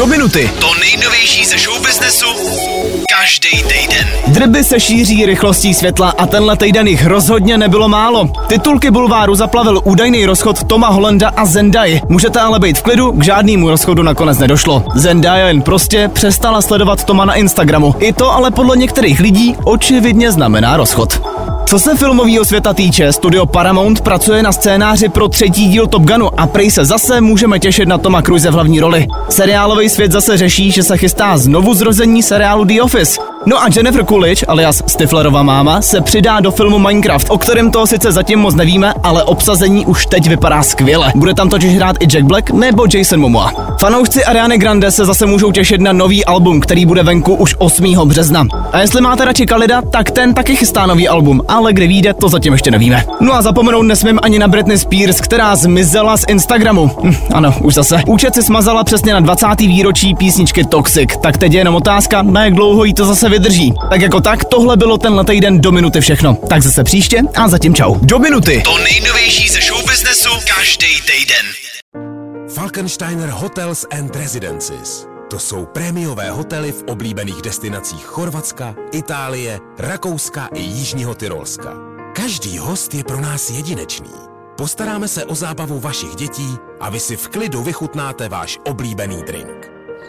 do minuty. To nejnovější ze show businessu každý týden. Drby se šíří rychlostí světla a tenhle týden jich rozhodně nebylo málo. Titulky bulváru zaplavil údajný rozchod Toma Hollanda a Zendaya. Můžete ale být v klidu, k žádnému rozchodu nakonec nedošlo. Zendaya jen prostě přestala sledovat Toma na Instagramu. I to ale podle některých lidí očividně znamená rozchod. Co se filmového světa týče, studio Paramount pracuje na scénáři pro třetí díl Top Gunu a prej se zase můžeme těšit na Toma Cruise v hlavní roli. Seriálový svět zase řeší, že se chystá znovu zrození seriálu The Office. No a Jennifer Coolidge, alias Stiflerova máma, se přidá do filmu Minecraft, o kterém toho sice zatím moc nevíme, ale obsazení už teď vypadá skvěle. Bude tam totiž hrát i Jack Black nebo Jason Momoa. Fanoušci Ariany Grande se zase můžou těšit na nový album, který bude venku už 8. března. A jestli máte radši Kalida, tak ten taky chystá nový album, ale kde vyjde, to zatím ještě nevíme. No a zapomenout nesmím ani na Britney Spears, která zmizela z Instagramu. Hm, ano, už zase. Účet si smazala přesně na 20. výročí písničky Toxic. Tak teď je jenom otázka, na jak dlouho jí to zase vydrží. Tak jako tak, tohle bylo tenhle týden do minuty všechno. Tak zase příště a zatím čau. Do minuty. To nejnovější ze show businessu každý týden. Falkensteiner Hotels and Residences. To jsou prémiové hotely v oblíbených destinacích Chorvatska, Itálie, Rakouska i Jižního Tyrolska. Každý host je pro nás jedinečný. Postaráme se o zábavu vašich dětí a vy si v klidu vychutnáte váš oblíbený drink.